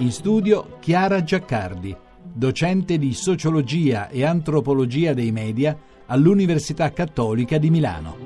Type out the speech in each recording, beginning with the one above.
In studio Chiara Giaccardi, docente di sociologia e antropologia dei media all'Università Cattolica di Milano.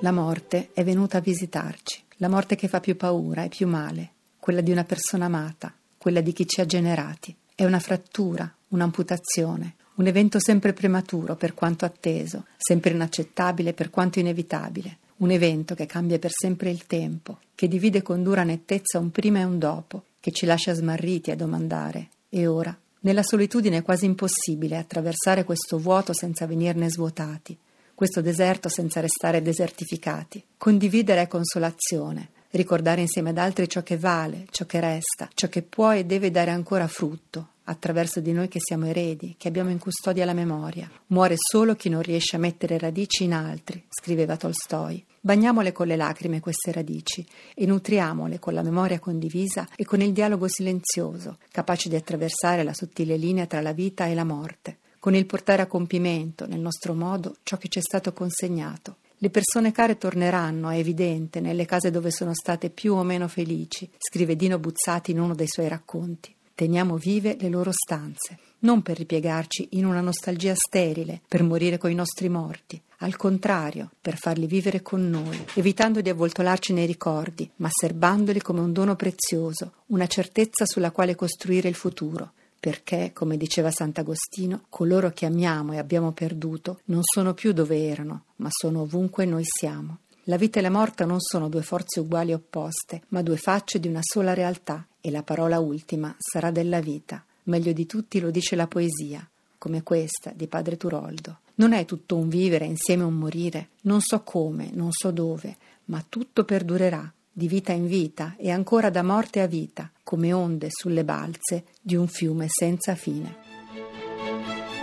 La morte è venuta a visitarci, la morte che fa più paura e più male, quella di una persona amata, quella di chi ci ha generati. È una frattura, un'amputazione, un evento sempre prematuro per quanto atteso, sempre inaccettabile per quanto inevitabile, un evento che cambia per sempre il tempo, che divide con dura nettezza un prima e un dopo, che ci lascia smarriti a domandare e ora? Nella solitudine è quasi impossibile attraversare questo vuoto senza venirne svuotati, questo deserto senza restare desertificati. Condividere è consolazione, ricordare insieme ad altri ciò che vale, ciò che resta, ciò che può e deve dare ancora frutto, attraverso di noi che siamo eredi, che abbiamo in custodia la memoria. Muore solo chi non riesce a mettere radici in altri, scriveva Tolstoi. Bagniamole con le lacrime queste radici e nutriamole con la memoria condivisa e con il dialogo silenzioso, capace di attraversare la sottile linea tra la vita e la morte, con il portare a compimento, nel nostro modo, ciò che ci è stato consegnato. Le persone care torneranno, è evidente, nelle case dove sono state più o meno felici, scrive Dino Buzzati in uno dei suoi racconti. Teniamo vive le loro stanze, non per ripiegarci in una nostalgia sterile, per morire coi nostri morti, al contrario, per farli vivere con noi, evitando di avvoltolarci nei ricordi, ma serbandoli come un dono prezioso, una certezza sulla quale costruire il futuro, perché, come diceva Sant'Agostino, coloro che amiamo e abbiamo perduto non sono più dove erano, ma sono ovunque noi siamo. La vita e la morte non sono due forze uguali e opposte, ma due facce di una sola realtà, e la parola ultima sarà della vita. Meglio di tutti lo dice la poesia, come questa di padre Turoldo. Non è tutto un vivere insieme un morire, non so come, non so dove, ma tutto perdurerà, di vita in vita e ancora da morte a vita, come onde sulle balze di un fiume senza fine.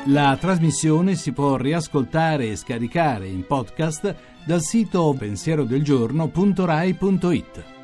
La trasmissione si può riascoltare e scaricare in podcast dal sito pensierodelgiorno.rai.it.